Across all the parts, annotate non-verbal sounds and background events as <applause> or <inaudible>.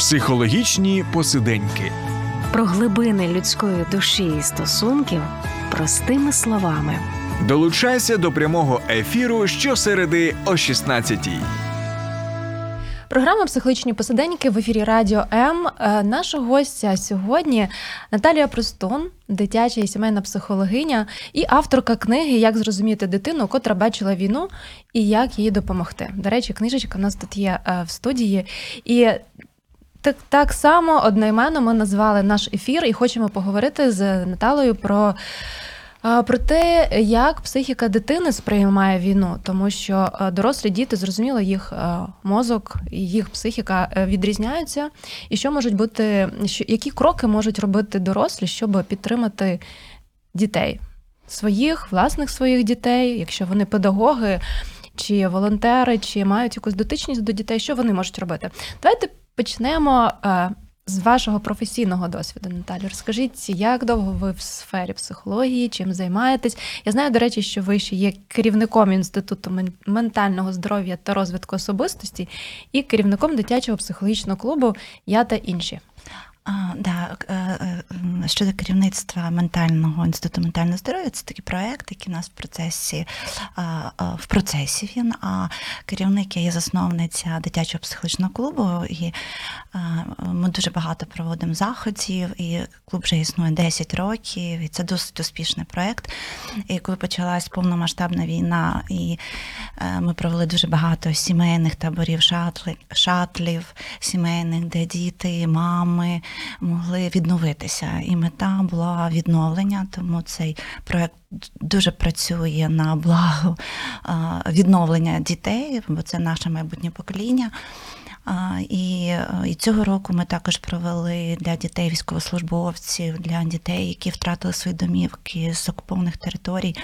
Психологічні посиденьки. Про глибини людської душі і стосунків простими словами. Долучайся до прямого ефіру щосереди о 16-й. Програма Психологічні посиденьки в ефірі Радіо М. Е, Наша гостя сьогодні Наталія Простун, дитяча і сімейна психологиня, і авторка книги Як зрозуміти дитину, котра бачила війну і як їй допомогти. До речі, книжечка у нас тут є е, в студії. І так, так само одноіменно ми назвали наш ефір і хочемо поговорити з Наталою про. Про те, як психіка дитини сприймає війну, тому що дорослі діти, зрозуміло, їх мозок і їх психіка е, відрізняються, і що можуть бути, які кроки можуть робити дорослі, щоб підтримати дітей, своїх, власних своїх дітей, якщо вони педагоги чи волонтери, чи мають якусь дотичність до дітей, що вони можуть робити? Давайте почнемо е, з вашого професійного досвіду, Наталю. Розкажіть, як довго ви в сфері психології, чим займаєтесь? Я знаю, до речі, що ви ще є керівником інституту ментального здоров'я та розвитку особистості і керівником дитячого психологічного клубу Я та інші. А, да, е, е, щодо керівництва ментального інституту ментального здоров'я, це такий проект, який у нас в процесі в процесі він. А керівник я є засновниця дитячого психологічного клубу, і ми дуже багато проводимо заходів. І клуб вже існує 10 років, і це досить успішний проект. І коли почалась повномасштабна війна, і е, ми провели дуже багато сімейних таборів, шатли, шатлів сімейних, де діти, мами могли відновитися. І мета була відновлення, тому цей проект дуже працює на благо відновлення дітей, бо це наше майбутнє покоління. І, і цього року ми також провели для дітей військовослужбовців, для дітей, які втратили свої домівки з окупованих територій,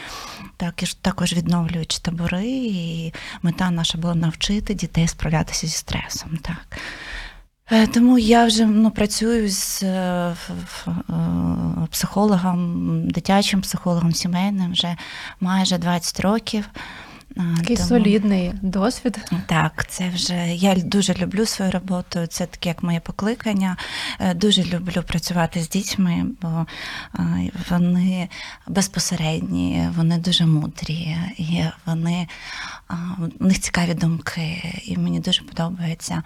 також, також відновлюючи табори. І мета наша була навчити дітей справлятися зі стресом. Так. Е, Тому я вже ну, працюю з е, е, психологом, дитячим психологом сімейним вже майже 20 років. Такий тому- солідний досвід. так, це вже я дуже люблю свою роботу. Це таке як моє покликання. Е, Дуже люблю працювати з дітьми, бо е, вони безпосередні, вони дуже мудрі, і вони в них цікаві думки. І мені дуже подобається,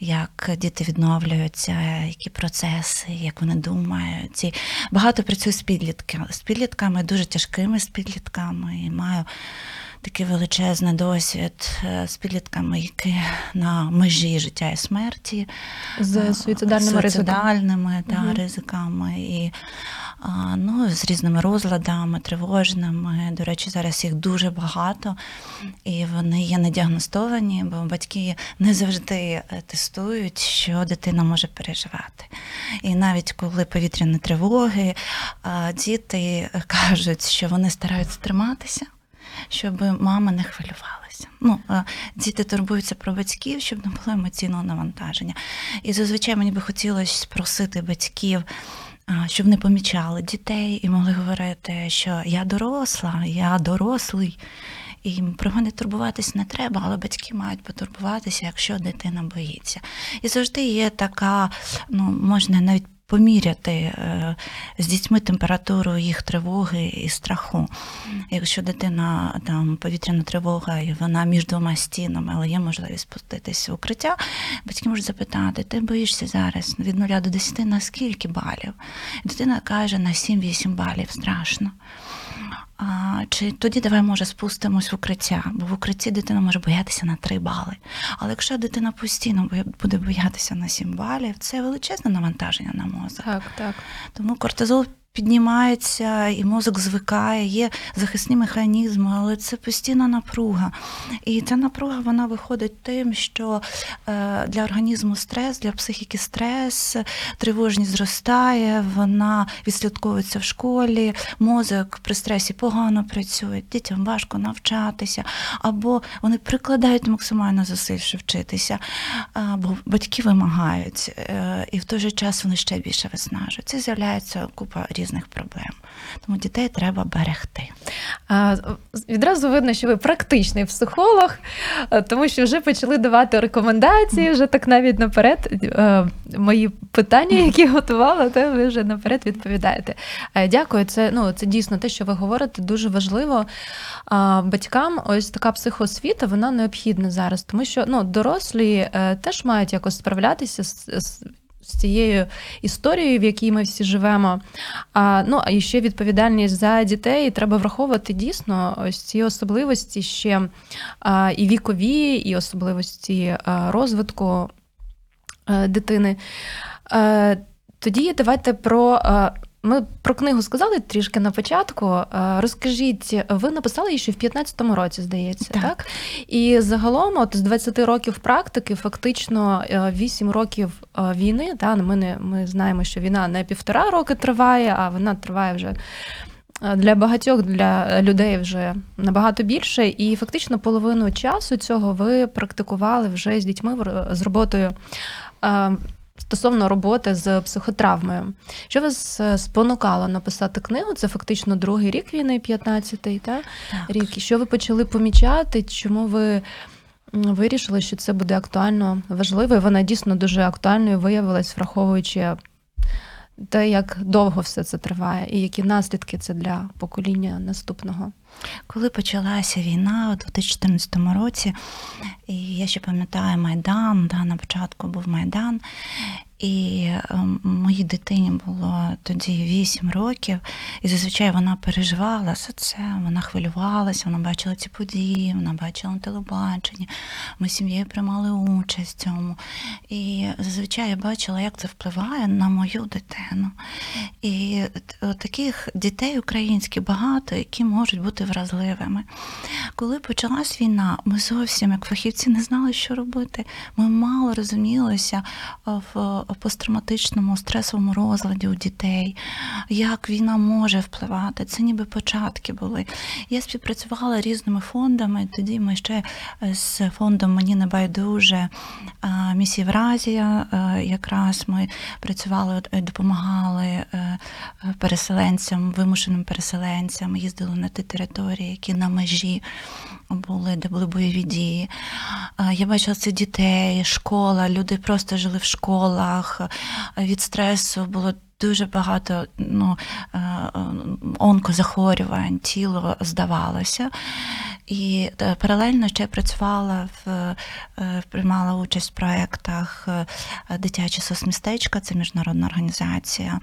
як діти відновлюються, які процеси, як вони думають. І багато працюю з підлітками, з підлітками, дуже тяжкими з підлітками. І маю такий величезний досвід е, з підлітками, які на межі життя і смерті, З а, суїцидальними ризиками. суїцидальними, та, Мгм. ризиками і ну, з різними розладами, тривожними. До речі, зараз їх дуже багато, і вони є недіагностовані, бо батьки не завжди е, тестують, що дитина може переживати. І навіть коли повітряні тривоги, діти кажуть, що вони стараються триматися щоб мама не хвилювалася. Ну, е, діти турбуються про батьків, щоб не було емоційного навантаження. І зазвичай мені би хотілося просити батьків. Щоб не помічали дітей і могли говорити, що я доросла, я дорослий, і про мене турбуватись не треба, але батьки мають потурбуватися, якщо дитина боїться. І завжди є така, ну можна навіть поміряти е, з дітьми температуру їх тривоги і страху. Якщо дитина там повітряна тривога, і вона між двома стінами, але є можливість спуститися в укриття, батьки можуть запитати: ти боїшся зараз від 0 до 10 на скільки балів? Дитина каже на 7-8 балів страшно. А, чи тоді давай, може, спустимось в укриття, бо в укритті дитина може боятися на 3 бали. Але якщо дитина постійно буде боятися на 7 балів, це величезне навантаження на мозок. Так, так. Тому кортизол піднімається і мозок звикає, є захисні механізми, але це постійна напруга. І ця напруга вона виходить тим, що е, для організму стрес, для психіки стрес, тривожність зростає, вона відслідковується в школі, мозок при стресі погано працює, дітям важко навчатися, або вони прикладають максимально зусиль, щоб вчитися, бо батьки вимагають, е, і в той же час вони ще більше виснажують. Це з'являється купа різних різних проблем. Тому дітей треба берегти. А, Відразу видно, що ви практичний психолог, е, тому що вже почали давати рекомендації, вже так навіть наперед е, мої питання, які готувала, то ви вже наперед відповідаєте. Е, Дякую, це ну це дійсно те, що ви говорите, дуже важливо. Батькам ось така психоосвіта, вона необхідна зараз, тому що ну, дорослі теж мають якось справлятися з. З цією історією, в якій ми всі живемо. А, ну, а ще відповідальність за дітей треба враховувати дійсно ось ці особливості ще а, і вікові, і особливості розвитку дитини. А, тоді давайте про. Ми про книгу сказали трішки на початку. Розкажіть, ви написали її ще в 15-му році, здається, так. Так. І загалом, от з 20 років практики, фактично е, 8 років е, війни. Та ми не ми знаємо, що війна не півтора роки триває, а вона триває вже е, для багатьох для людей вже набагато більше. І фактично половину часу цього ви практикували вже з дітьми з роботою. Стосовно роботи з психотравмою, що вас е, спонукало написати книгу? Це фактично другий рік війни, 15-й, та? рік. Що ви почали помічати? Чому ви вирішили, що це буде актуально важливо? І вона дійсно дуже актуальною виявилась, враховуючи те, як довго все це триває, і які наслідки це для покоління наступного. Коли почалася війна у 2014 році, і я ще пам'ятаю Майдан, да, на початку був Майдан, і ем, моїй дитині було тоді 8 років, і зазвичай вона переживала за це, вона хвилювалася, вона бачила ці події, вона бачила на телебаченні. Ми з сім'єю приймали участь в цьому. І зазвичай я бачила, як це впливає на мою дитину. І таких дітей українських багато, які можуть бути вразливими. Коли почалась війна, ми зовсім, як фахівці, не знали, що робити. Ми мало розумілися в посттравматичному стресовому розладі у дітей, як війна може впливати. Це ніби початки були. Я співпрацювала різними фондами. Тоді ми ще з фондом Мені не байдуже а, місія Вразія. Якраз ми працювали, е, допомагали е, е, переселенцям, вимушеним переселенцям, їздили на ті території, які на межі були, де були бойові дії. Я бачила це дітей, школа, люди просто жили в школах. Від стресу було дуже багато ну, е, е, онкозахворювань, тіло здавалося. І е, паралельно ще працювала в е, приймала участь в проєктах дитячі Дитяче соцмістечка, це міжнародна організація,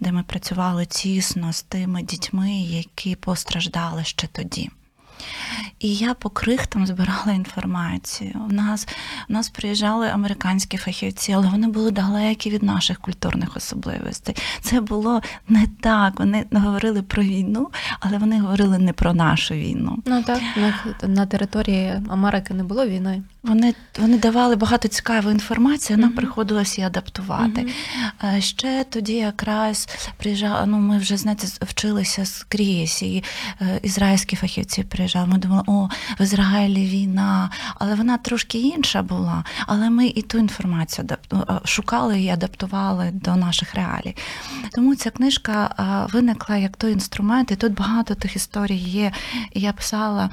де ми працювали тісно з тими дітьми, які постраждали ще тоді. І я по крихтам збирала інформацію. У нас, у нас приїжджали американські фахівці, але вони були далекі від наших культурних особливостей. Це було не так. Вони говорили про війну, але вони говорили не про нашу війну. Ну так, на, на території Америки не було війни. Вони, вони давали багато цікавої інформації, нам Мгм. приходилось її адаптувати. Е, Ще тоді якраз приїжджали, ну ми вже знаєте, вчилися скрізь, і е, ізраїльські фахівці приїжджали. Ми думали, о, в Ізраїлі війна, але вона трошки інша була. Але ми і ту інформацію е, шукали і адаптували до наших реалій. Тому ця книжка виникла як той інструмент, і тут багато тих історій є. Я писала,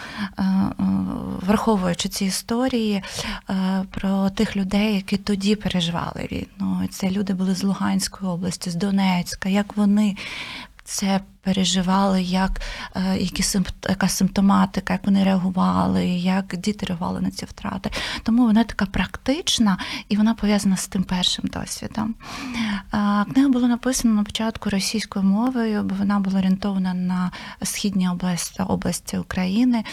враховуючи ці історії про тих людей, які тоді переживали війну. Це люди були з Луганської області, з Донецька, як вони. Це переживали, як е, які яка симптоматика, як вони реагували, як діти реагували на ці втрати. Тому вона така практична і вона пов'язана з тим першим досвідом. Е, Книга була написана на початку російською мовою, бо вона була орієнтована на східні області, області України.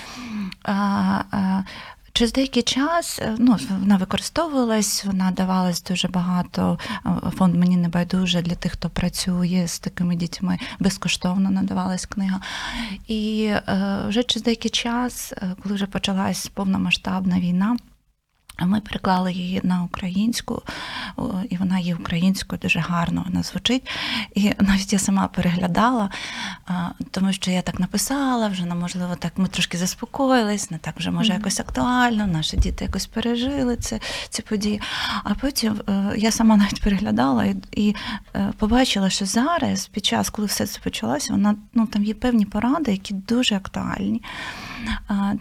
Через деякий час е, ну, вона використовувалась, вона давалась дуже багато. е, Фонд мені не байдуже для тих, хто працює з такими дітьми. Безкоштовно надавалась книга. І е, вже через деякий час, коли вже почалась повномасштабна війна. Ми переклали її на українську, і вона є українською, дуже гарно вона звучить. І навіть я сама переглядала, тому що я так написала, вже ну, можливо, так ми трошки заспокоїлись, не так вже може якось актуально, наші діти якось пережили це, ці події. А потім е, я сама навіть переглядала і, і е, побачила, що зараз, під час, коли все це почалося, вона ну там є певні поради, які дуже актуальні.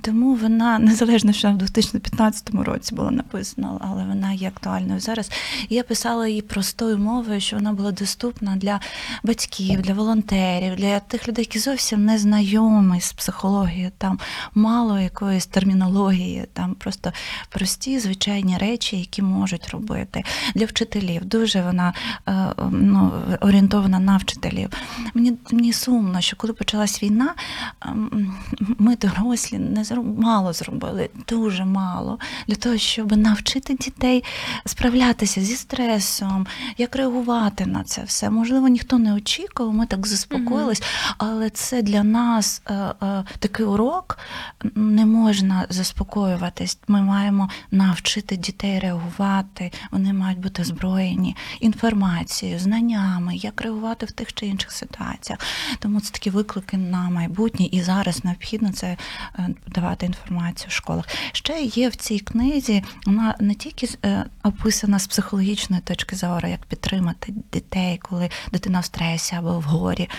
Тому вона <laughs> незалежно, що в 2015 році була написана, але вона є актуальною зараз. Я писала її простою мовою, що вона була доступна для батьків, для волонтерів, для тих людей, які зовсім не знайомі з психологією. Там мало якоїсь термінології, там просто прості звичайні речі, які можуть робити для вчителів. Дуже вона е, ну, орієнтована на вчителів. Мені, мені сумно, що коли почалась війна, ем, ми дорослі не зроб- мало зробили, дуже мало для того, щоб навчити дітей справлятися зі стресом, як реагувати на це все. Можливо, ніхто не очікував, ми так заспокоїлись, але це для нас е, е, такий урок. Не можна заспокоюватись. Ми маємо навчити дітей реагувати. Вони мають бути озброєні інформацією, знаннями, як реагувати в тих чи інших ситуаціях. Тому це такі виклики на майбутнє, і зараз необхідно це е, давати інформацію в школах. Ще є в цій книзі, вона не тільки е, описана з психологічної точки зору, як підтримати дітей, коли дитина в стресі або в горі.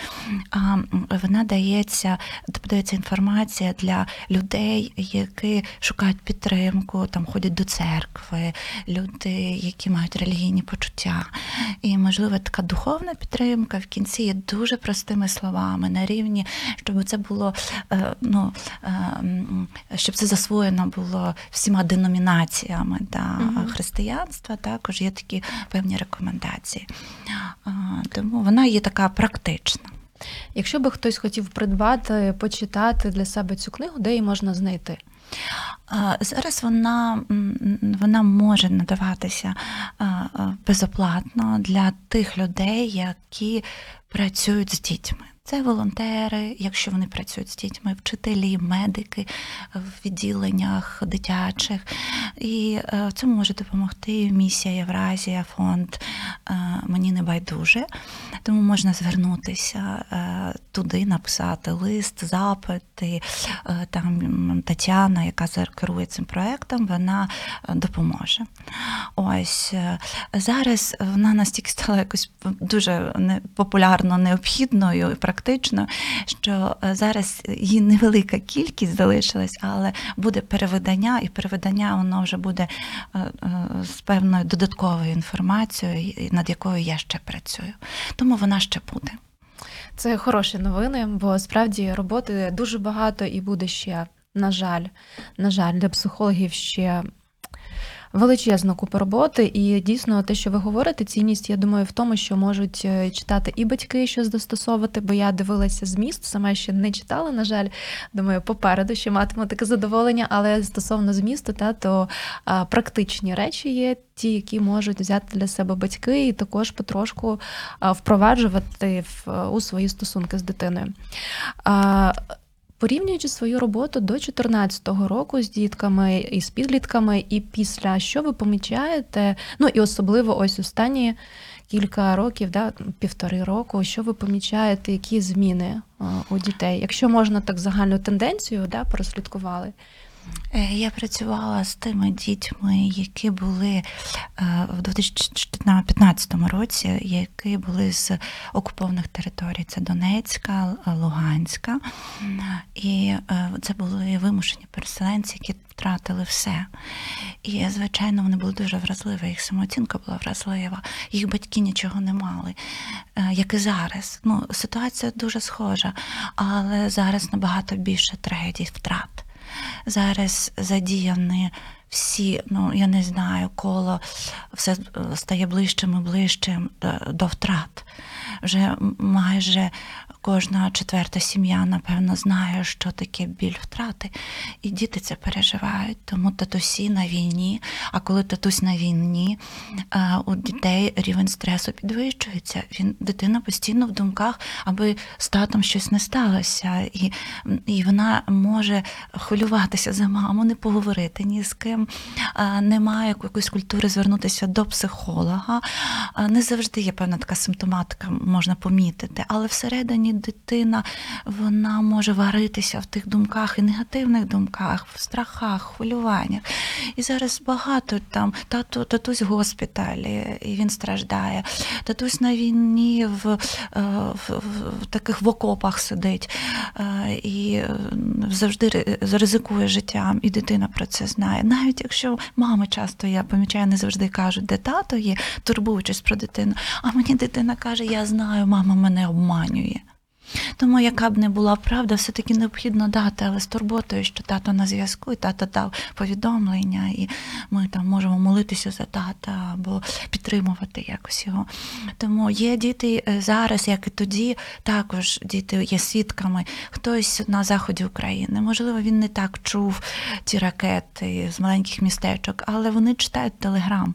А вона дається, подається інформація для людей, які шукають підтримку, там ходять до церкви, люди, які мають релігійні почуття. І, можливо, така духовна підтримка в кінці є дуже простими словами на рівні, щоб це було е, ну, е, щоб це засвоєно було всіма деномінаціями да, Мгм. християнства. Також є такі певні рекомендації. Тому вона є така практична. Якщо би хтось хотів придбати, почитати для себе цю книгу, де її можна знайти? Зараз вона, вона може надаватися безоплатно для тих людей, які працюють з дітьми. Це волонтери, якщо вони працюють з дітьми, вчителі, медики в відділеннях дитячих. І е, в цьому може допомогти місія Євразія, фонд е, Мені не байдуже. Тому можна звернутися е, туди, написати лист, запит. І, е, там Тетяна, яка керує цим проектом, вона е, допоможе. Ось е, зараз вона настільки стала якось дуже популярно необхідною і практичною, що е, зараз її невелика кількість залишилась, але буде перевидання, і перевидання воно вже буде е, е, з певною додатковою інформацією, над якою я ще працюю. Тому вона ще буде. Це хороші новини, бо справді роботи дуже багато і буде ще, на жаль, на жаль, для психологів ще величезна купа роботи. І дійсно, те, що ви говорите, цінність, я думаю, в тому, що можуть е, читати і батьки щось застосовувати, бо я дивилася зміст, сама ще не читала, на жаль. Думаю, попереду ще матиму таке задоволення, але стосовно змісту, та то а, практичні речі є. Ті, які можуть взяти для себе батьки, і також потрошку впроваджувати в, у свої стосунки з дитиною. Порівнюючи свою роботу до 2014 року з дітками і з підлітками, і після що ви помічаєте, ну і особливо ось останні кілька років, да, півтори року, що ви помічаєте, які зміни у дітей? Якщо можна так загальну тенденцію да, прослідкували. Е, Я працювала з тими дітьми, які були е, в 2015 році, які були з окупованих територій. Це Донецька, Луганська. І е, це були вимушені переселенці, які втратили все. І, звичайно, вони були дуже вразливі, їх самооцінка була вразлива, їх батьки нічого не мали, як і зараз. Ну, ситуація дуже схожа, але зараз набагато більше трагедій, втрат. Зараз задіяні всі, ну я не знаю, коло все е, стає ближчим і ближчим до, до втрат. Вже майже кожна четверта сім'я, напевно, знає, що таке біль втрати, і діти це переживають. Тому татусі на війні. А коли татусь на війні, е, у дітей рівень стресу підвищується. Він дитина постійно в думках, аби з татом щось не сталося, і, і вона може хвилюватися за маму, не поговорити ні з ким. е, немає якоїсь культури звернутися до психолога. Е, Не завжди є певна така симптоматика, можна помітити, але всередині дитина вона може варитися в тих думках і негативних думках, в страхах, хвилюваннях. І зараз багато там тату, татусь в госпіталі, і він страждає. Татусь на війні в, е, в, в, таких в окопах сидить е, і завжди ризикує життям, і дитина про це знає. Навіть якщо мами часто я помічаю, не завжди кажуть, де тато є, турбуючись про дитину. А мені дитина каже: Я знаю, мама мене обманює. Тому, яка б не була правда, все-таки необхідно дати, але з турботою, що тато на зв'язку, і тато дав повідомлення, і ми там можемо молитися за тата або підтримувати якось його. Тому є діти е, зараз, як і тоді, також діти є свідками. Хтось на заході України. Можливо, він не так чув ті ракети з маленьких містечок, але вони читають телеграм,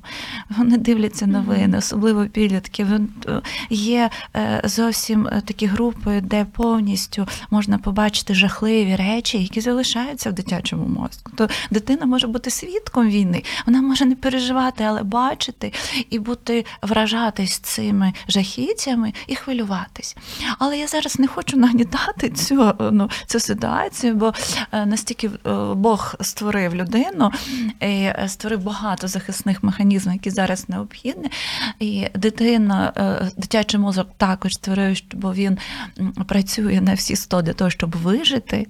вони дивляться новини, особливо підлітки. Е, Є е, зовсім такі групи, де повністю можна побачити жахливі речі, які залишаються в дитячому мозку. То дитина може бути свідком війни, вона може не переживати, але бачити і бути вражатись цими жахіттями і хвилюватись. Але я зараз не хочу нагнітати цю, ну, цю ситуацію, бо е, настільки е, Бог створив людину і е, створив багато захисних механізмів, які зараз необхідні. І дитина, дитячий мозок також створив, бо він працює на всі сто для того, щоб вижити.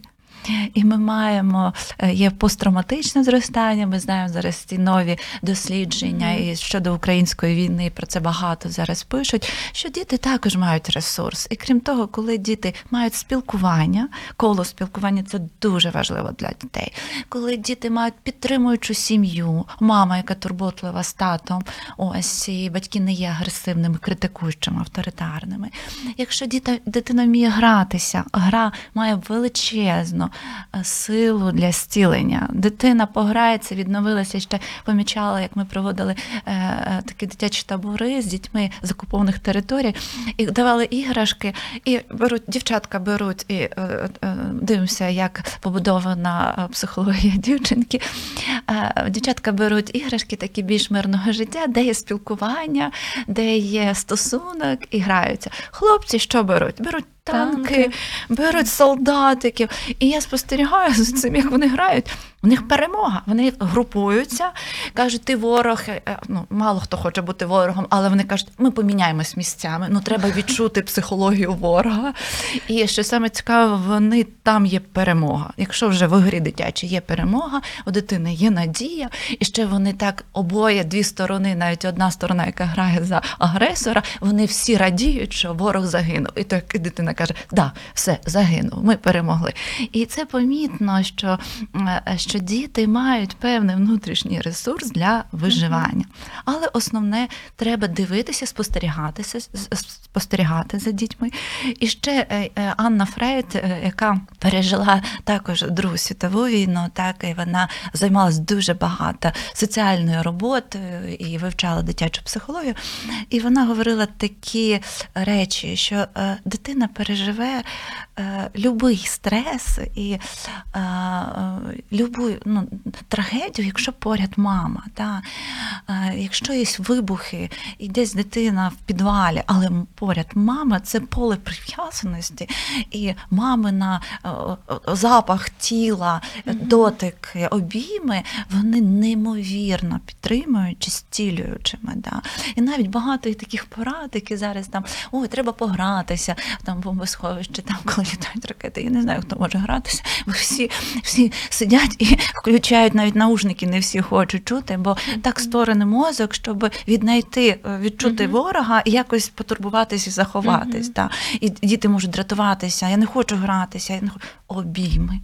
І ми маємо е, є посттравматичне зростання. Ми знаємо зараз ці нові дослідження і щодо української війни про це багато зараз пишуть. Що діти також мають ресурс. І крім того, коли діти мають спілкування, коло спілкування це дуже важливо для дітей. Коли діти мають підтримуючу сім'ю, мама, яка турботлива з татом, ось і батьки не є агресивними, критикуючими, авторитарними. Якщо діта, дитина вміє гратися, гра має величезну силу для зцілення. Дитина пограється, відновилася ще помічала, як ми проводили е, е, такі дитячі табори з дітьми з окупованих територій, і давали іграшки, і беруть дівчатка беруть і е, е, дивимося, як побудована е, психологія дівчинки. Е, Дівчатка беруть іграшки такі більш мирного життя, де є спілкування, де є стосунок і граються. Хлопці що беруть? Беруть танки, беруть солдатиків. І я спостерігаю за цим, як вони грають. У них перемога. Вони групуються, кажуть, ти ворог. Е, е, Ну, мало хто хоче бути ворогом, але вони кажуть, ми поміняємось місцями. Ну, треба відчути психологію ворога. І що саме цікаве, вони там є перемога. Якщо вже в грі дитячій є перемога, у дитини є надія, і ще вони так обоє дві сторони, навіть одна сторона, яка грає за агресора, вони всі радіють, що ворог загинув. І так і дитина каже: Да, все, загинув, ми перемогли. І це помітно, що, е, що діти мають певний внутрішній ресурс для виживання. Але основне треба дивитися, спостерігатися, спостерігати за дітьми. І ще е, е, Анна Фрейд, яка пережила також Другу світову війну, так і вона займалась дуже багато соціальною роботою і вивчала дитячу психологію. І вона говорила такі речі, що дитина переживе е, любий стрес і е, е, любу ну, трагедію, якщо поряд мама. Та? Е, якщо є вибухи, і десь дитина в підвалі, але поряд мама це поле прив'язаності, і мамина е, е, запах тіла, дотики, обійми, вони неймовірно підтримуючи, стілюючими. Да? І навіть багато таких порад, які зараз там ой, треба погратися, там бомбосховищі, там коли літають ракети. Я не знаю, хто може гратися, бо всі, всі сидять і включають навіть наушники, не всі хочуть чути, бо так створений мозок, щоб віднайти, е, відчути ворога і якось потурбуватись і заховатись. Да. І діти можуть дратуватися, я не хочу гратися, я не хочу. обійми.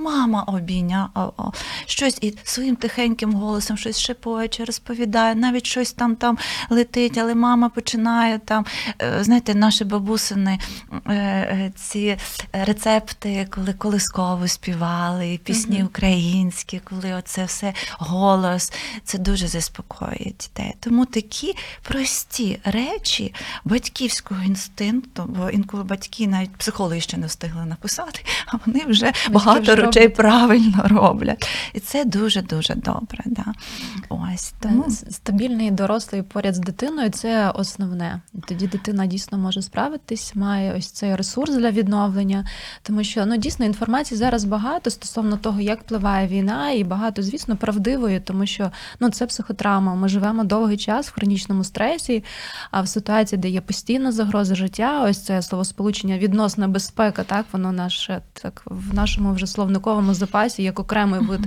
Мама обійня о, о, щось і своїм тихеньким голосом щось шепоче, розповідає, навіть щось там там летить, але мама починає там. е, Знаєте, наші бабусини е, е, ці рецепти, коли колискову співали, і пісні українські, коли оце все голос, це дуже заспокоює дітей. Тому такі прості речі батьківського інстинкту, бо інколи батьки навіть психологи ще не встигли написати, а вони вже багато вже років речей правильно <laughs> роблять. І це дуже дуже добре. Да. Ось тому Стабільний дорослий поряд з дитиною це основне. Тоді дитина дійсно може справитись, має ось цей ресурс для відновлення, тому що ну дійсно інформації зараз багато стосовно того, як впливає війна, і багато, звісно, правдивої, тому що ну це психотравма. Ми живемо довгий час в хронічному стресі, а в ситуації, де є постійна загроза життя, ось це словосполучення відносна безпека, так воно наше так в нашому вже словниковому запасі як окремий вид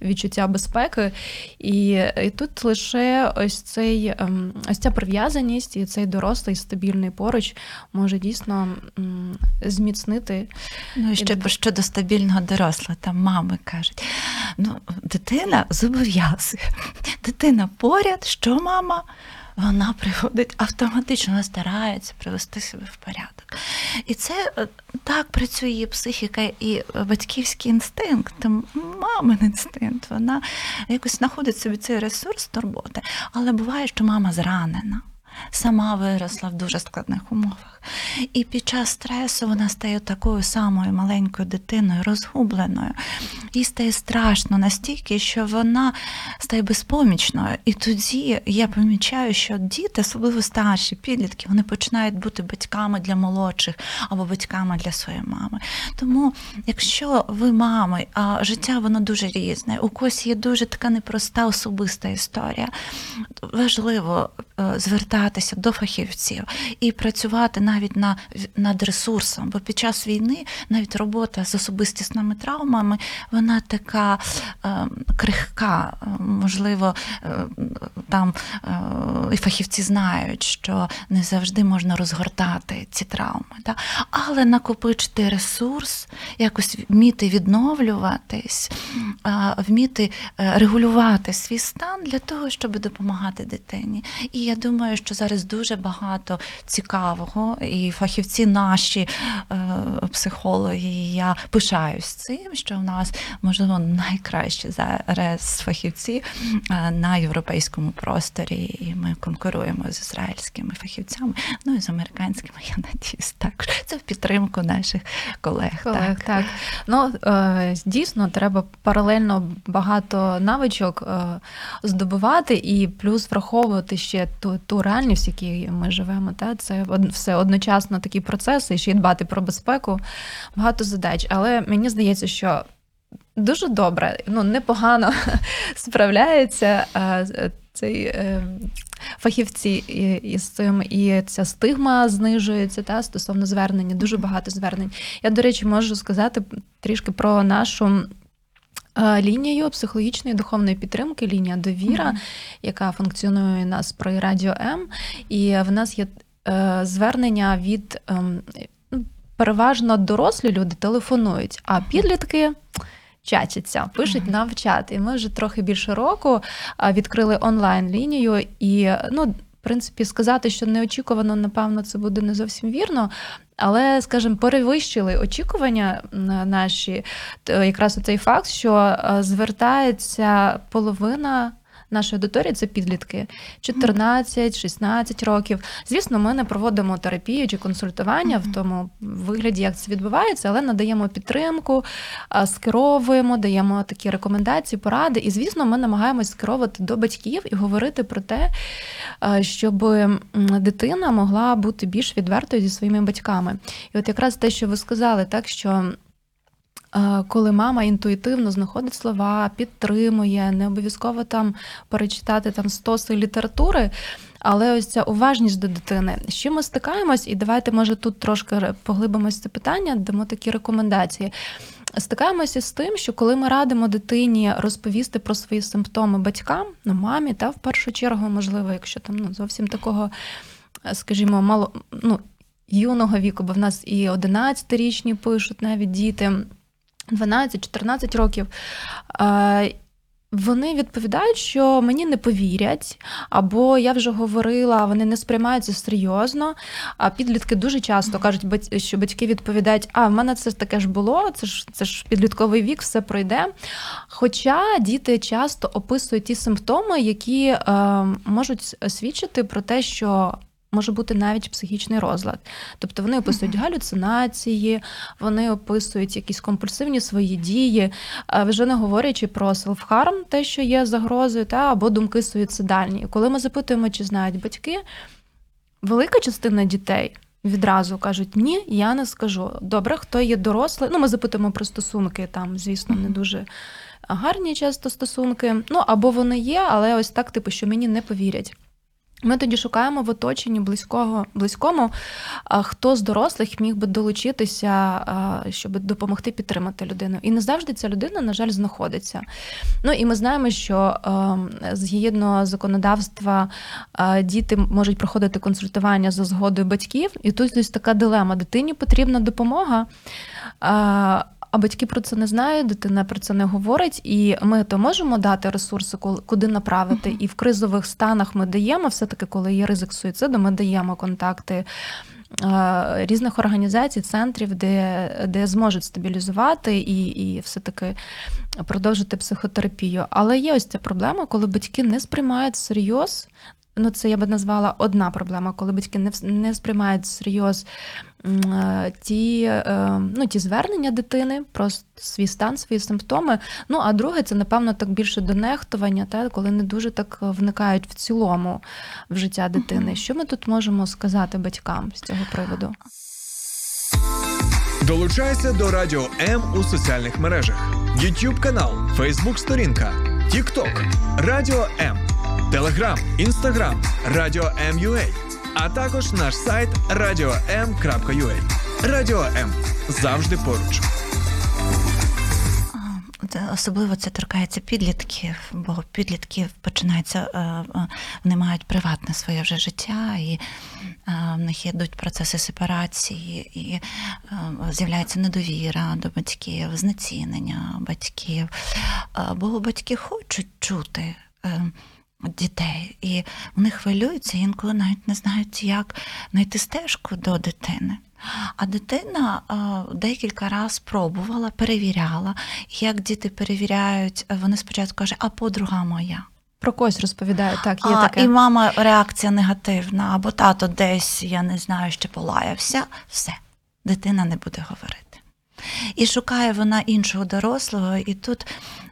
відчуття безпеки. І, і тут лише ось цей ем, ось ця прив'язаність і цей дорослий стабільний поруч може дійсно зміцнити. Ну і ще І- щодо стабільного дорослого, там мами кажуть: ну, дитина зобов'язує. Дитина поряд, що мама? Вона приходить автоматично, старається привести себе в порядок. І це е, так працює психіка і батьківський інстинкт, мамин інстинкт. Вона якось знаходить собі цей ресурс турботи. Але буває, що мама зранена. Сама виросла в дуже складних умовах. І під час стресу вона стає такою самою маленькою дитиною, розгубленою. Їй стає страшно настільки, що вона стає безпомічною. І тоді я помічаю, що діти, особливо старші, підлітки, вони починають бути батьками для молодших або батьками для своєї мами. Тому, якщо ви мами, а життя воно дуже різне, у когось є дуже така непроста особиста історія, важливо звертатися до фахівців і працювати навіть на, над ресурсом, бо під час війни навіть робота з особистісними травмами, вона така е, крихка. Е, Можливо, е, там е, і фахівці знають, що не завжди можна розгортати ці травми. Да? Але накопичити ресурс, якось вміти відновлюватись, е, вміти е, регулювати свій стан для того, щоб допомагати дитині. І я думаю, що зараз дуже багато цікавого, і фахівці наші е, психологи, і я пишаюсь цим, що в нас можливо найкращі зараз фахівці е, на європейському просторі, і ми конкуруємо з ізраїльськими фахівцями, ну і з американськими, я надіюсь, також це в підтримку наших колег. Колег, так. так. Ну, е, дійсно, треба паралельно багато навичок е, здобувати і плюс враховувати ще ту, ту реальність, в якій ми живемо. Та? Це все одночасно такі процеси, ще й дбати про безпеку, багато задач. Але мені здається, що дуже добре, ну, непогано <laughs> справляється е, цей. е, Фахівці із цим, і ця стигма знижується та стосовно звернення, дуже багато звернень. Я, до речі, можу сказати трішки про нашу е, лінію психологічної духовної підтримки, лінія довіра, Мгм. яка функціонує у нас при Радіо М. І в нас є е, звернення від ну, переважно дорослі люди телефонують, а підлітки. Чатяться, пишуть нам в чат. І ми вже трохи більше року відкрили онлайн-лінію. І, ну, принципі, сказати, що неочікувано, напевно, це буде не зовсім вірно. Але, скажімо, перевищили очікування наші якраз якраз цей факт, що е, звертається половина. Нашої аудиторії це підлітки 14-16 років. Звісно, ми не проводимо терапію чи консультування в тому вигляді, як це відбувається, але надаємо підтримку, скеровуємо, даємо такі рекомендації, поради. І, звісно, ми намагаємось скеровувати до батьків і говорити про те, щоб дитина могла бути більш відвертою зі своїми батьками. І от якраз те, що ви сказали, так що. Коли мама інтуїтивно знаходить слова, підтримує, не обов'язково там перечитати там стоси літератури, але ось ця уважність до дитини. З чим ми стикаємось, і давайте, може, тут трошки поглибимось це питання, дамо такі рекомендації. Стикаємося з тим, що коли ми радимо дитині розповісти про свої симптоми батькам, ну мамі, та в першу чергу, можливо, якщо там ну, зовсім такого, скажімо, мало ну, юного віку, бо в нас і 11-річні пишуть навіть діти. 12-14 років. Е, Вони відповідають, що мені не повірять, або я вже говорила, вони не сприймаються серйозно. А підлітки дуже часто кажуть, що батьки відповідають: а в мене це таке ж було, це ж це ж підлітковий вік, все пройде. Хоча діти часто описують ті симптоми, які е, можуть свідчити про те, що може бути навіть психічний розлад. Тобто вони описують галюцинації, вони описують якісь компульсивні свої дії, вже не говорячи про селфхарм, те, що є загрозою, та або думки суїцидальні. Коли ми запитуємо, чи знають батьки, велика частина дітей. Відразу кажуть, ні, я не скажу. Добре, хто є дорослий. Ну, ми запитуємо про стосунки, там, звісно, не дуже гарні часто стосунки. Ну, або вони є, але ось так, типу, що мені не повірять. Ми тоді шукаємо в оточенні близького, близькому, хто з дорослих міг би долучитися, щоб допомогти підтримати людину. І не завжди ця людина, на жаль, знаходиться. Ну і ми знаємо, що згідно законодавства діти можуть проходити консультування за згодою батьків, і тут ось така дилема: дитині потрібна допомога. А батьки про це не знають, дитина про це не говорить, і ми то можемо дати ресурси, куди направити. І в кризових станах ми даємо, все-таки, коли є ризик суїциду, ми даємо контакти е, різних організацій, центрів, де, де зможуть стабілізувати і, і все-таки продовжити психотерапію. Але є ось ця проблема, коли батьки не сприймають всерйоз. Ну, це я би назвала одна проблема, коли батьки не, не сприймають всерйоз е, ті, е, ну, ті звернення дитини про свій стан, свої симптоми. Ну, а друге, це, напевно, так більше до нехтування, та, коли не дуже так вникають в цілому в життя дитини. Що ми тут можемо сказати батькам з цього приводу? Долучайся до Радіо М у соціальних мережах: YouTube канал, Facebook сторінка, TikTok, Радіо М, Telegram, Instagram, Радіо М.UA, а також наш сайт radio.m.ua. Радіо М завжди поруч. Особливо це торкається підлітків, бо підлітків починається, е, е, вони мають приватне своє вже життя, і е, в них йдуть процеси сепарації, і з'являється недовіра до батьків, знецінення батьків. Бо батьки хочуть чути. Дітей, і вони хвилюються, інколи навіть не знають, як знайти стежку до дитини. А дитина декілька разів пробувала, перевіряла. Як діти перевіряють, вони спочатку кажуть, а подруга моя. Про когось розповідаю, так, є а, таке. І мама реакція негативна, або тато десь, я не знаю, ще полаявся. Все, дитина не буде говорити. І шукає вона іншого дорослого, і тут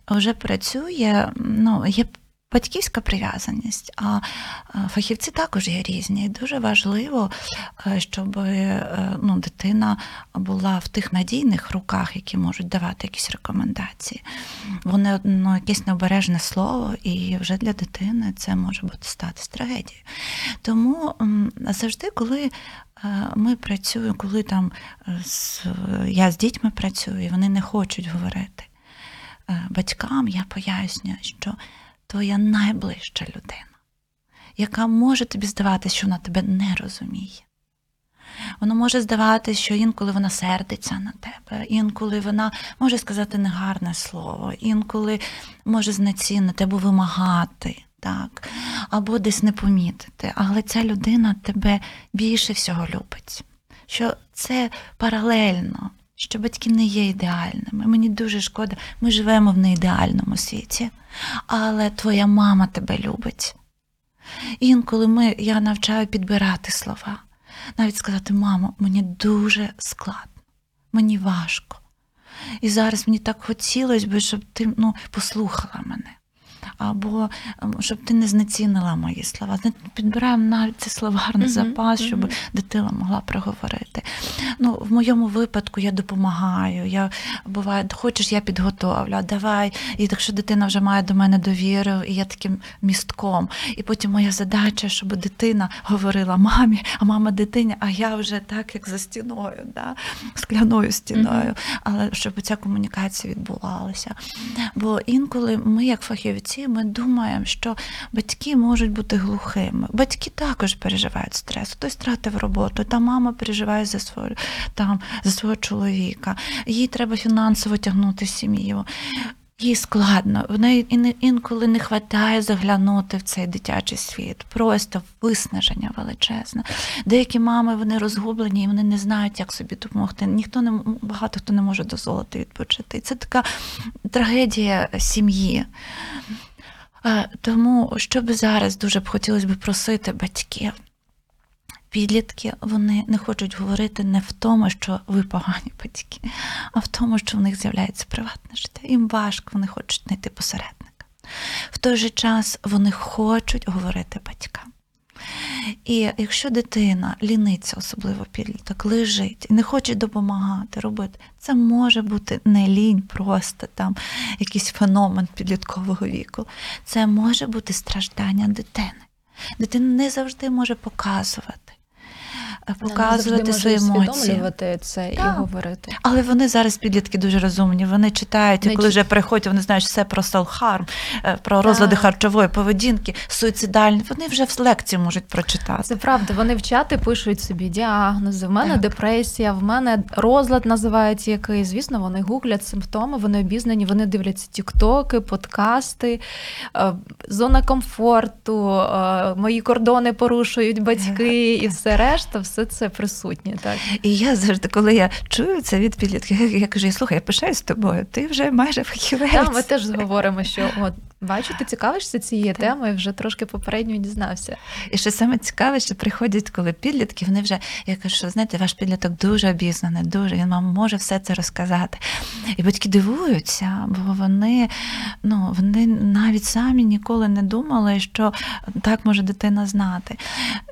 вже працює, ну, є батьківська прив'язаність, а фахівці також є різні. І дуже важливо, е, щоб е, ну, дитина була в тих надійних руках, які можуть давати якісь рекомендації. Вони ну, якесь необережне слово, і вже для дитини це може бути стати трагедією. Тому завжди, коли е, ми працюємо, коли там з, я з дітьми працюю, і вони не хочуть говорити батькам, я пояснюю, що твоя найближча людина, яка може тобі здаватися, що вона тебе не розуміє. Воно може здаватися, що інколи вона сердиться на тебе, інколи вона може сказати негарне слово, інколи може знецінити або вимагати, так, або десь не помітити. Але ця людина тебе більше всього любить. Що це паралельно, що батьки не є ідеальними. Мені дуже шкода, ми живемо в неідеальному світі, але твоя мама тебе любить. Інколи ми, я навчаю підбирати слова навіть сказати, мамо, мені дуже складно, мені важко. І зараз мені так хотілося б, щоб ти ну, послухала мене. Або ем, щоб ти не знецінила мої слова. Підбираємо навіть цей словарний Мгм, запас, щоб мгм. дитина могла проговорити. Ну, в моєму випадку я допомагаю. Я буває, хочеш, я підготовлю, а давай. І якщо дитина вже має до мене довіру, і я таким містком. І потім моя задача, щоб дитина говорила мамі, а мама дитині, а я вже так, як за стіною, да? скляною стіною, але щоб ця комунікація відбувалася. Бо інколи ми, як фахівці, ми думаємо, що батьки можуть бути глухими. Батьки також переживають стрес. Хтось втратив роботу, та мама переживає за свою там за свого чоловіка. Їй треба фінансово тягнути сім'ю. Їй складно, в неї інколи не вистачає заглянути в цей дитячий світ. Просто виснаження величезне. Деякі мами вони розгублені і вони не знають, як собі допомогти. Ніхто не багато хто не може дозволити відпочити. Це така трагедія сім'ї. Е, Тому що би зараз дуже б хотілося б просити батьків. Підлітки вони не хочуть говорити не в тому, що ви погані батьки, а в тому, що в них з'являється приватне життя. Їм важко, вони хочуть знайти посередника. В той же час вони хочуть говорити батькам. І якщо дитина ліниться, особливо підліток, лежить і не хоче допомагати робити, це може бути не лінь, просто там якийсь феномен підліткового віку. Це може бути страждання дитини. Дитина не завжди може показувати, показувати свої емоції. це і говорити. Але вони зараз підлітки дуже розумні. Вони читають, і коли вже приходять, вони знають все про селф-харм, е, про розлади Так. харчової поведінки, суїцидальні. Вони вже в лекції можуть прочитати. Це правда. Вони в чати пишуть собі діагнози. В мене Так. депресія, в мене розлад називають який. Звісно, вони гуглять симптоми, вони обізнані, вони дивляться тіктоки, подкасти, е, зона комфорту, е, мої кордони порушують батьки і все решта, все це присутнє. Так І я завжди, коли я чую це від підлітків, я, я кажу, слухай, я пишаюсь з тобою, ти вже майже фахівець. Та, ми теж говоримо, що от бачу, ти цікавишся цією темою, вже трошки попередньо дізнався. І що саме цікаве, що приходять, коли підлітки, вони вже я кажу, що знаєте, ваш підліток дуже обізнаний, дуже він вам може все це розказати. І батьки дивуються, бо вони, ну, вони навіть самі ніколи не думали, що так може дитина знати.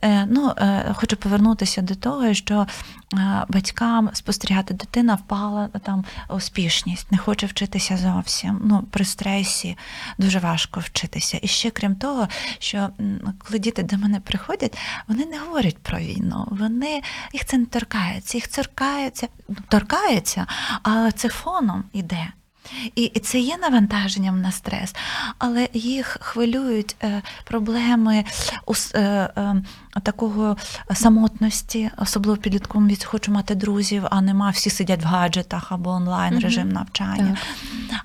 Е, ну, е, хочу повернутися до того, що е, батькам спостерігати, дитина впала там успішність, не хоче вчитися зовсім. Ну, при стресі дуже важко вчитися. І ще крім того, що коли діти до мене приходять, вони не говорять про війну. Вони їх це не торкається, їх торкається, торкається, але це фоном іде. І, це є навантаженням на стрес, але їх хвилюють е, проблеми такого самотності, особливо в підлітковому віці, хочу мати друзів, а нема, всі сидять в гаджетах або онлайн режим навчання,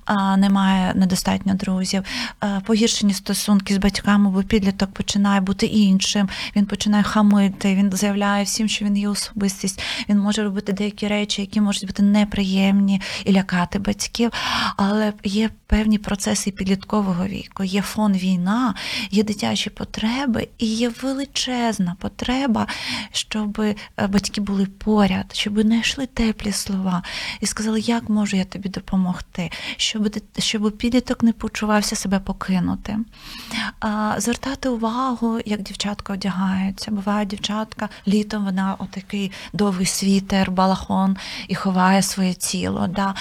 а немає недостатньо друзів, е, погіршені стосунки з батьками, бо підліток починає бути іншим, він починає хамити, він заявляє всім, що він є особистість, він може робити деякі речі, які можуть бути неприємні і лякати батьків. Але є певні процеси підліткового віку, є фон війна, є дитячі потреби, і є величезна потреба, щоб е, батьки були поряд, щоб знайшли теплі слова і сказали, як можу я тобі допомогти, щоб, щоб підліток не почувався себе покинутим. А, Звертати увагу, як дівчатка одягаються. Буває дівчатка, літом вона отакий довгий світер, балахон і ховає своє тіло. Да.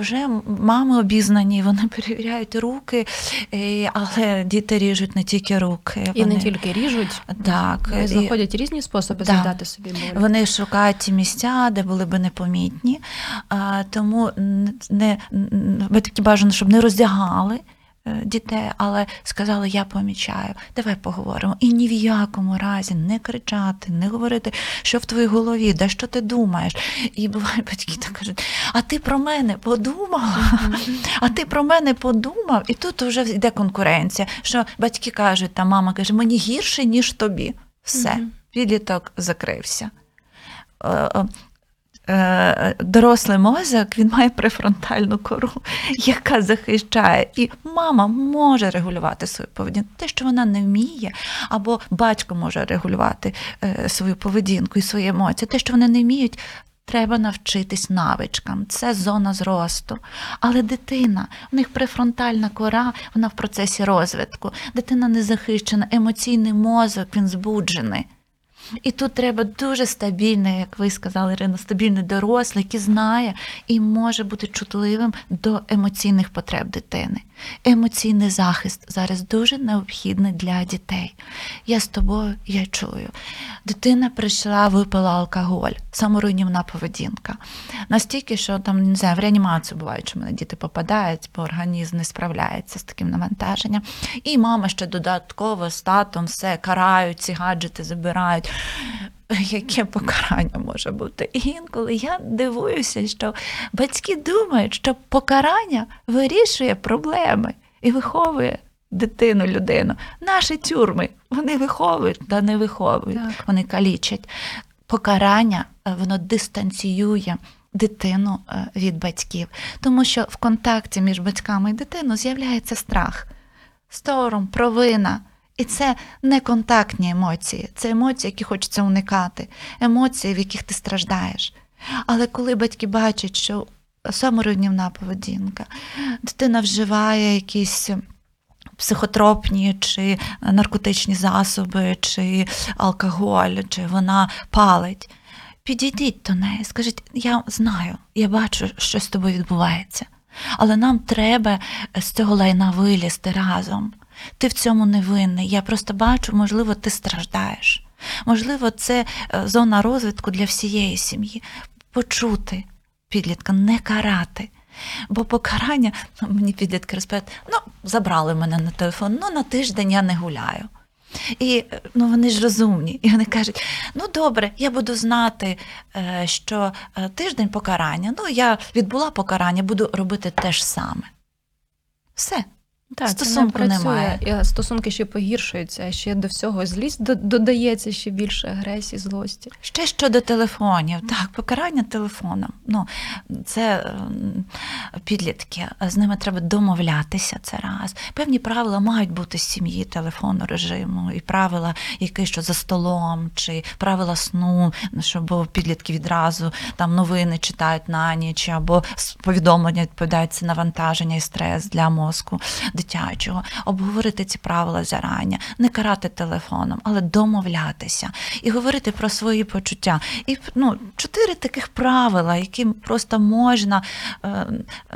Вже мами обізнані, вони перевіряють руки, е, але діти ріжуть не тільки руки. І вони... не тільки ріжуть, Так, і- знаходять різні способи Да. завдати собі болі. вони шукають ті місця, де були би непомітні. А, тому не н- батьки бажано, щоб не роздягали. е, Дітей, але сказали, я помічаю, давай поговоримо. І ні в якому разі не кричати, не говорити, що в твоїй голові, де що ти думаєш. І буває, <laughs> батьки так кажуть: а ти про мене подумав? <laughs> А ти про мене подумав? І тут вже йде конкуренція. Що батьки кажуть, та мама каже, мені гірше, ніж тобі. Все, підліток закрився. Е, е, е, Дорослий мозок він має префронтальну кору, <laughs> яка захищає, і мама може регулювати свою поведінку. Те, що вона не вміє, або батько може регулювати свою поведінку і свої емоції. Те, що вони не вміють, треба навчитись навичкам. Це зона зросту. Але дитина, у них префронтальна кора, вона в процесі розвитку. Дитина не захищена, емоційний мозок він збуджений. І тут треба дуже стабільний, як ви сказали, Ірина, стабільний дорослий, який знає і може бути чутливим до емоційних потреб дитини. Емоційний захист зараз дуже необхідний для дітей. Я з тобою, я чую. Дитина прийшла, випила алкоголь, саморуйнівна поведінка. Настільки, що там не знаю, в реанімацію буває, що мене діти попадають, бо організм не справляється з таким навантаженням. І мама ще додатково статом все карають, ці гаджети забирають. <laughs> Яке покарання може бути? І інколи я дивуюся, що батьки думають, що покарання вирішує проблеми і виховує дитину, людину. Наші тюрми вони виховують, та не виховують, Так. вони калічать. Покарання е, воно дистанціює дитину е, від батьків, тому що в контакті між батьками і дитиною з'являється страх, стором, провина. І це не контактні емоції, це емоції, які хочеться уникати, емоції, в яких ти страждаєш. Але коли батьки бачать, що саморівнівна поведінка, дитина вживає якісь психотропні чи наркотичні засоби, чи алкоголь, чи вона палить. Підійдіть до неї, скажіть, я знаю, я бачу, що з тобою відбувається, але нам треба з цього лайна вилізти разом. Ти в цьому не винний. Я просто бачу, можливо, ти страждаєш. Можливо, це е, зона розвитку для всієї сім'ї. Почути підлітка, не карати. Бо покарання, ну, мені підлітки розповідають, ну, забрали мене на телефон, ну на тиждень я не гуляю. І е, ну, вони ж розумні, і вони кажуть: ну добре, я буду знати, е, що тиждень покарання, ну я відбула покарання, буду робити те ж саме. Все. Так, Стосунку це не працює. немає. Стосунки ще погіршуються, ще до всього злість додається ще більше агресії, злості. Ще щодо телефонів, так, покарання телефоном. Ну, це ем, підлітки, з ними треба домовлятися це раз. Певні правила мають бути з сім'ї телефонного режиму, і правила, які що за столом, чи правила сну, щоб підлітки відразу там новини читають на ніч, або повідомлення відповідають це навантаження і стрес для мозку дитячого. Обговорити ці правила зарані, не карати телефоном, але домовлятися і говорити про свої почуття. І ну, чотири таких правила, яким просто можна е,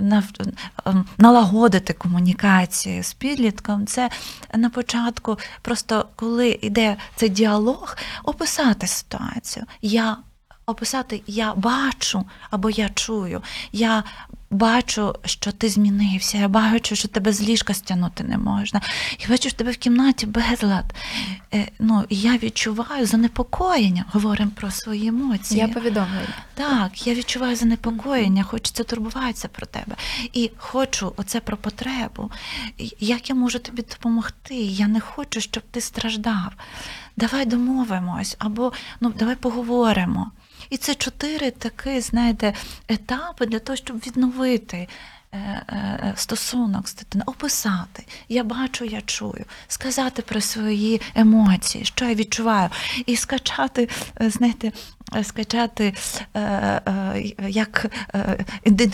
нав- е, налагодити комунікацію з підлітком. Це на початку, просто коли йде цей діалог, описати ситуацію. Я описати я бачу або я чую. Я бачу, що ти змінився. Я бачу, що тебе з ліжка стягнути не можна. Я бачу, що тебе в кімнаті безлад. Е, ну, я відчуваю занепокоєння. Говоримо про свої емоції. Я повідомлю. Так, я відчуваю занепокоєння, хочеться турбуватися про тебе. І хочу оце про потребу. Як я можу тобі допомогти? Я не хочу, щоб ти страждав. Давай домовимось, або ну, давай поговоримо. І це чотири такі, знаєте, етапи для того, щоб відновити. е, е, Стосунок з дитиною, описати. Я бачу, я чую, сказати про свої емоції, що я відчуваю, і скачати, е, знаєте, скачати, е, е, як е,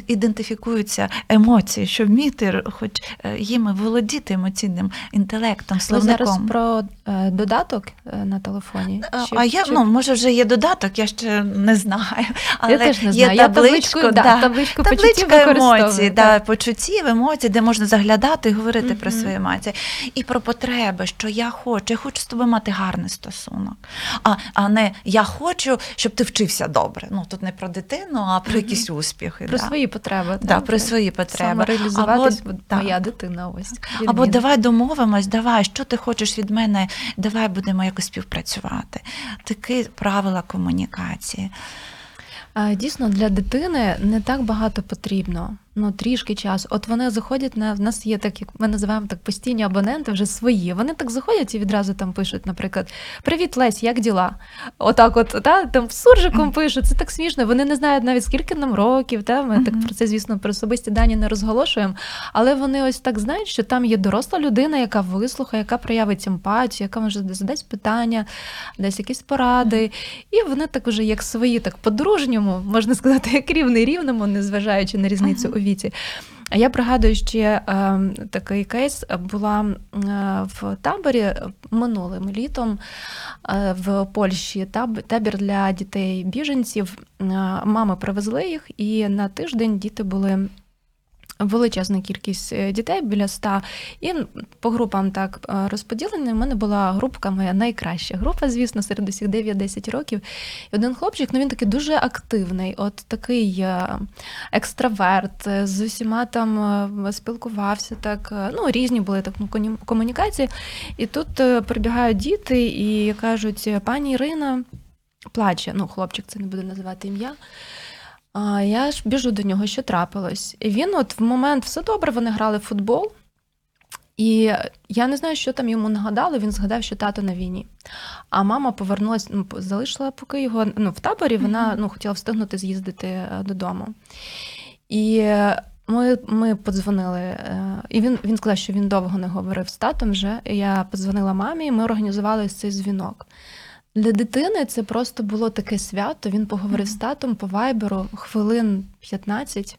ідентифікуються емоції, щоб вміти хоч їми володіти емоційним інтелектом, Ви зараз словником. про додаток на телефоні? А- Чи- а я чи- ну може вже є додаток, я ще не знаю. Але я теж не є знаю. Я табличку, табличку, да, да. табличку Табличка емоцій, да, почуттів, емоцій, де можна заглядати і говорити про Мгм. свої емоції. І про потреби, що я хочу, я хочу з тобою мати гарний стосунок. А, а не я хочу, щоб ти вчився добре. Ну тут не про дитину, а про Мгм. якісь успіхи. Про да. свої потреби. Да, так? про свої потреби. Так. моя дитина ось. Або давай домовимось, давай, що ти хочеш від мене, давай будемо якось співпрацювати. Такі правила комунікації. Дійсно, для дитини не так багато потрібно. Ну, трішки часу. От вони заходять на в нас є так, як ми називаємо так постійні абоненти, вже свої. Вони так заходять і відразу там пишуть, наприклад, Привіт, Лесь, як діла? Отак, от та, там суржиком пишуть. Це так смішно. Вони не знають навіть скільки нам років. Та ми так про це, звісно, про особисті дані не розголошуємо. Але вони ось так знають, що там є доросла людина, яка вислухає, яка проявить емпатію, яка може задасть питання, дасть якісь поради. І вони так уже як свої, так по-дружньому, можна сказати, як рівний рівному, незважаючи на різницю у віці. А я пригадую ще е, такий кейс була е, в таборі минулим літом е, в Польщі таб, табір для дітей біженців. Е, мами привезли їх, і на тиждень діти були. Величезна кількість е, дітей біля ста, і по групам так е, розподілені. У мене була групка моя найкраща група, звісно, серед усіх 9-10 років. І один хлопчик, ну він такий дуже активний, от такий е, екстраверт, з усіма там спілкувався, так ну різні були так ну, комунікації. І тут прибігають діти і кажуть: пані Ірина плаче. Ну, хлопчик це не буде називати ім'я. А я ж біжу до нього, що трапилось. І він, от в момент все добре, вони грали в футбол. І я не знаю, що там йому нагадали. Він згадав, що тато на війні. А мама повернулася, ну, залишила поки його ну, в таборі. Вона ну, хотіла встигнути з'їздити е, додому. І Ми, ми подзвонили, е, і він, він сказав, що він довго не говорив з татом вже. І Я подзвонила мамі, і ми організували цей дзвінок. Для дитини це просто було таке свято. Він поговорив з татом по вайберу хвилин 15.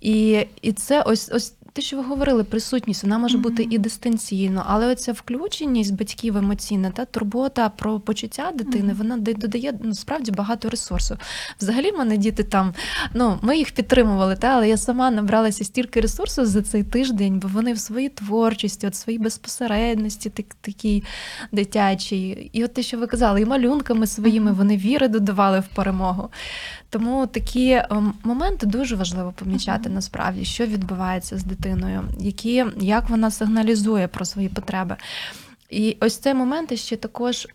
І, і це ось ось те, що ви говорили, присутність, вона може бути і дистанційно, але оця включеність батьків емоційна та турбота про почуття дитини, вона да- додає ну, справді багато ресурсу. Взагалі, мене діти там, ну ми їх підтримували, та але я сама набралася стільки ресурсу за цей тиждень, бо вони в своїй творчості, от своїй безпосередності, так, такій дитячій. І от те, що ви казали, і малюнками своїми вони віри додавали в перемогу. Тому такі ем, моменти дуже важливо помічати насправді, що відбувається з дитиною, які, як вона сигналізує про свої потреби. І ось цей момент ще також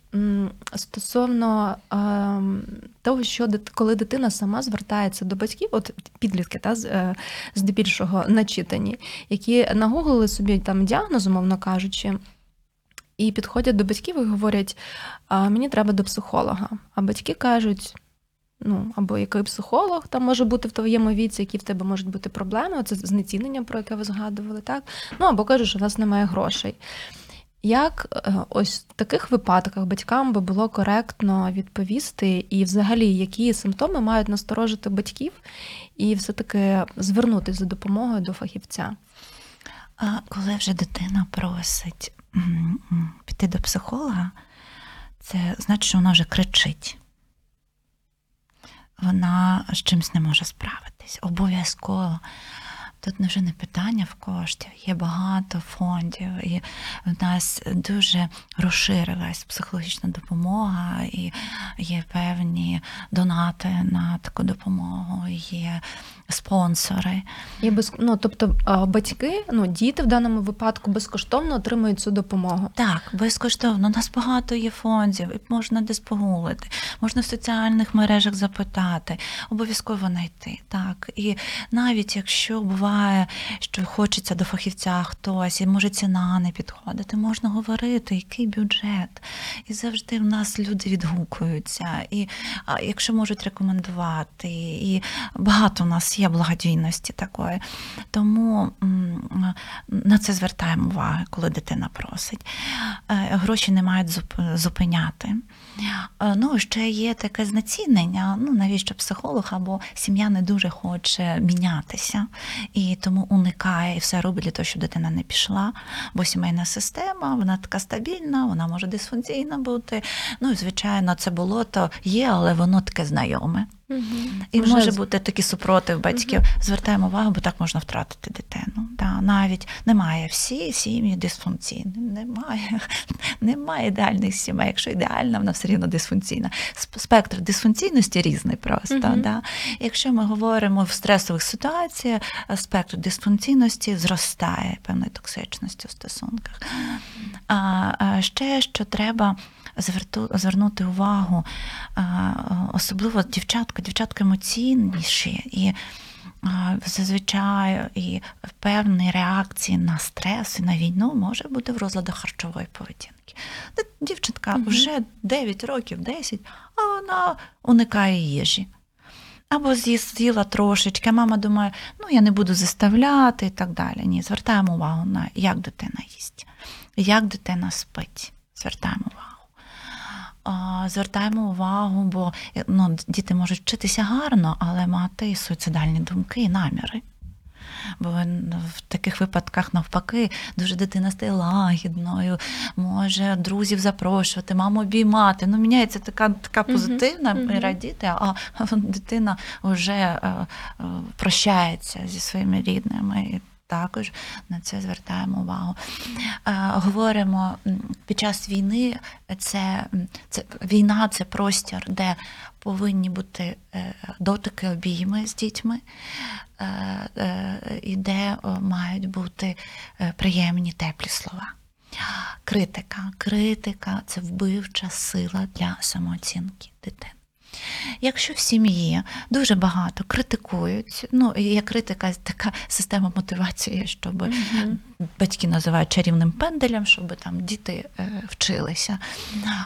стосовно ем, того, що коли дитина сама звертається до батьків, от підлітки, та е, здебільшого начитані, які нагуглили собі там діагноз, умовно кажучи. І підходять до батьків і говорять: мені треба до психолога. А батьки кажуть: ну, або який психолог там може бути в твоєму віці, які в тебе можуть бути проблеми, це знецінення, про яке ви згадували, так? Ну або кажуть, що в нас немає грошей. Як е, ось в таких випадках батькам би було коректно відповісти, і взагалі які симптоми мають насторожити батьків, і все-таки звернутися за допомогою до фахівця? А коли вже дитина просить піти до психолога, це значить, що вона вже кричить. Вона з чимось не може справитись. Обов'язково. Тут вже не питання в коштів, є багато фондів, і в нас дуже розширилась психологічна допомога, і є певні донати на таку допомогу, є спонсори. Є без... ну, тобто батьки, ну діти в даному випадку безкоштовно отримують цю допомогу. Так, безкоштовно. У нас багато є фондів, і можна десь погуглити, можна в соціальних мережах запитати, обов'язково знайти. Так. І навіть якщо буває, що хочеться до фахівця хтось, і може ціна не підходити, можна говорити, який бюджет. І завжди в нас люди відгукуються. І якщо можуть рекомендувати, і багато у нас є благодійності такої. Тому на це звертаємо увагу, коли дитина просить. Е, Гроші не мають зупиняти. Е, Ну, ще є таке знецінення. Ну, навіщо психолог або сім'я не дуже хоче мінятися, і тому уникає і все робить для того, щоб дитина не пішла. Бо сімейна система, вона така стабільна, вона може дисфункційна бути. Ну, і звичайно, це болото є, але воно таке знайоме. І Вже може бути такий супротив батьків. Звертаємо увагу, бо так можна втратити дитину. Да, навіть немає всі сім'ї дисфункційні. Немає, <laughs> немає ідеальних сімей. Якщо ідеальна, вона все рівно дисфункційна. Спектр дисфункційності різний просто. Мгм. Да. Якщо ми говоримо в стресових ситуаціях, спектр дисфункційності зростає певної токсичності у стосунках. А, а ще що треба зверту, звернути увагу, особливо дівчатка, дівчатка емоційніші і зазвичай і певні реакції на стрес і на війну може бути в розладах харчової поведінки. Де Дівчинка вже 9 років, 10, а вона уникає їжі. Або з'їла трошечки, а мама думає, ну я не буду заставляти і так далі. Ні, звертаємо увагу на як дитина їсть, як дитина спить. Звертаємо увагу. Звертаємо увагу, бо ну, діти можуть вчитися гарно, але мати і суїцидальні думки і наміри. Бо в таких випадках, навпаки, дуже дитина стає лагідною, може друзів запрошувати, маму обіймати. Ну, міняється така, така позитивна мгм. і радіти, а <laughs> дитина вже е, е, прощається зі своїми рідними. Також на це звертаємо увагу. Е, Говоримо під час війни, це, це війна це простір, де повинні бути е, дотики, обійми з дітьми, е, і де мають бути приємні теплі слова. Критика. Критика це вбивча сила для самооцінки дитини. Якщо в сім'ї дуже багато критикують, ну є критика така система мотивації, щоб батьки називають чарівним пенделем, щоб там діти е, вчилися.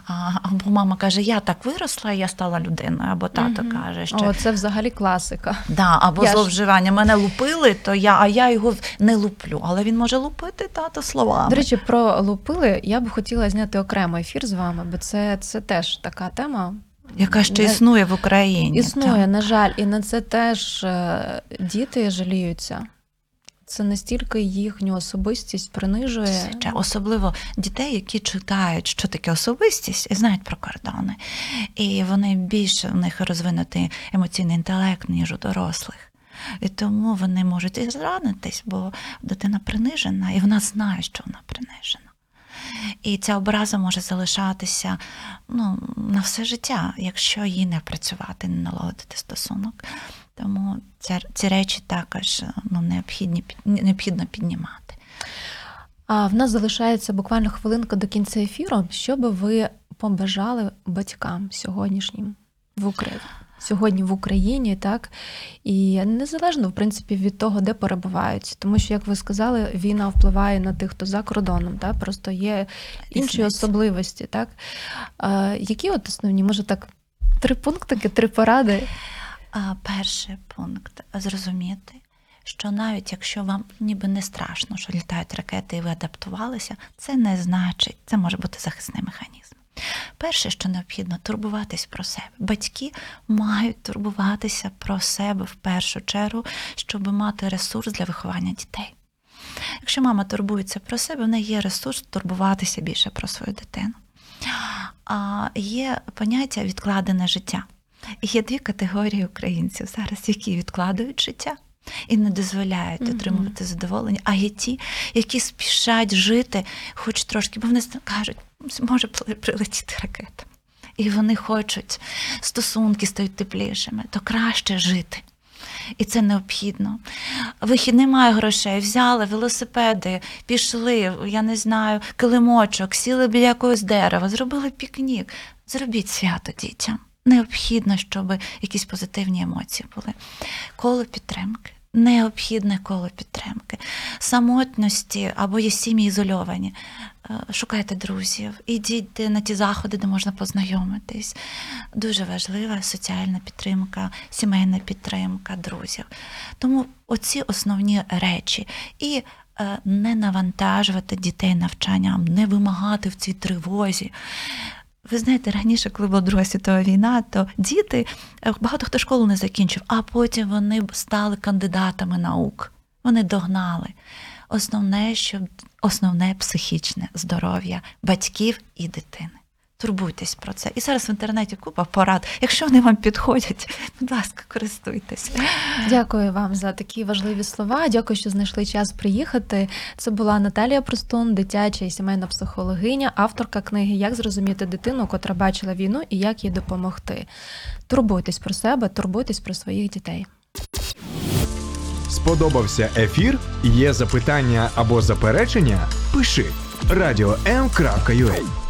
А, або мама каже, я так виросла, я стала людиною, або тато Мгм. каже, що О, це взагалі класика. Да, або Я ж- зловживання. Мене лупили, то я, а я його не луплю. Але він може лупити тато словами. До речі, про лупили я б хотіла зняти окремий ефір з вами, бо це, це теж така тема. Яка ще існує в Україні. Існує, так. на жаль, і на це теж е, діти жаліються. Це настільки їхню особистість принижує. Особливо дітей, які читають, що таке особистість, і знають про кордони. І вони більше в них розвинутий емоційний інтелект, ніж у дорослих. І тому вони можуть і зранитись, бо дитина принижена, і вона знає, що вона принижена. І ця образа може залишатися ну, на все життя, якщо їй не працювати, не налагодити стосунок. Тому ці, ці речі також ну, необхідні, необхідно піднімати. А в нас залишається буквально хвилинка до кінця ефіру. Що би ви побажали батькам сьогоднішнім в Україні? Сьогодні в Україні, так? І незалежно в принципі від того, де перебувають, тому що, як ви сказали, війна впливає на тих, хто за кордоном, так просто є інші особливості, так? А, які от основні, може так, три пунктики, три поради. А, перший пункт зрозуміти, що навіть якщо вам ніби не страшно, що літають ракети і ви адаптувалися, це не значить, це може бути захисний механізм. Перше, що необхідно, турбуватись про себе. Батьки мають турбуватися про себе в першу чергу, щоб мати ресурс для виховання дітей. Якщо мама турбується про себе, в неї є ресурс турбуватися більше про свою дитину. А є поняття відкладене життя. Є дві категорії українців зараз, які відкладають життя і не дозволяють Мгм. отримувати задоволення. А є ті, які спішать жити, хоч трошки, бо вони кажуть, може при- прилетіти ракета. І вони хочуть, стосунки стають теплішими, то краще жити. І це необхідно. Вихід немає грошей. Взяли велосипеди, пішли, я не знаю, килимочок, сіли біля якогось дерева, зробили пікнік. Зробіть свято дітям. Необхідно, щоб якісь позитивні емоції були. Коло підтримки. Необхідне коло підтримки, самотності або є сім'ї ізольовані. Е, Шукайте друзів, ідіть на ті заходи, де можна познайомитись. Дуже важлива соціальна підтримка, сімейна підтримка друзів. Тому оці основні речі. І е, не навантажувати дітей навчанням, не вимагати в цій тривозі. Ви знаєте, раніше, коли була Друга світова війна, то діти, е, багато хто школу не закінчив, а потім вони стали кандидатами наук. Вони догнали. Основне, що основне психічне здоров'я батьків і дитини. Турбуйтесь про це. І зараз в інтернеті купа порад. Якщо вони вам підходять, будь ласка, користуйтесь. Дякую вам за такі важливі слова. Дякую, що знайшли час приїхати. Це була Наталія Простун, дитяча і сімейна психологиня, авторка книги Як зрозуміти дитину, котра бачила війну і як їй допомогти. Турбуйтесь про себе, турбуйтесь про своїх дітей. Сподобався ефір? Є запитання або заперечення? Пиши радіом.ua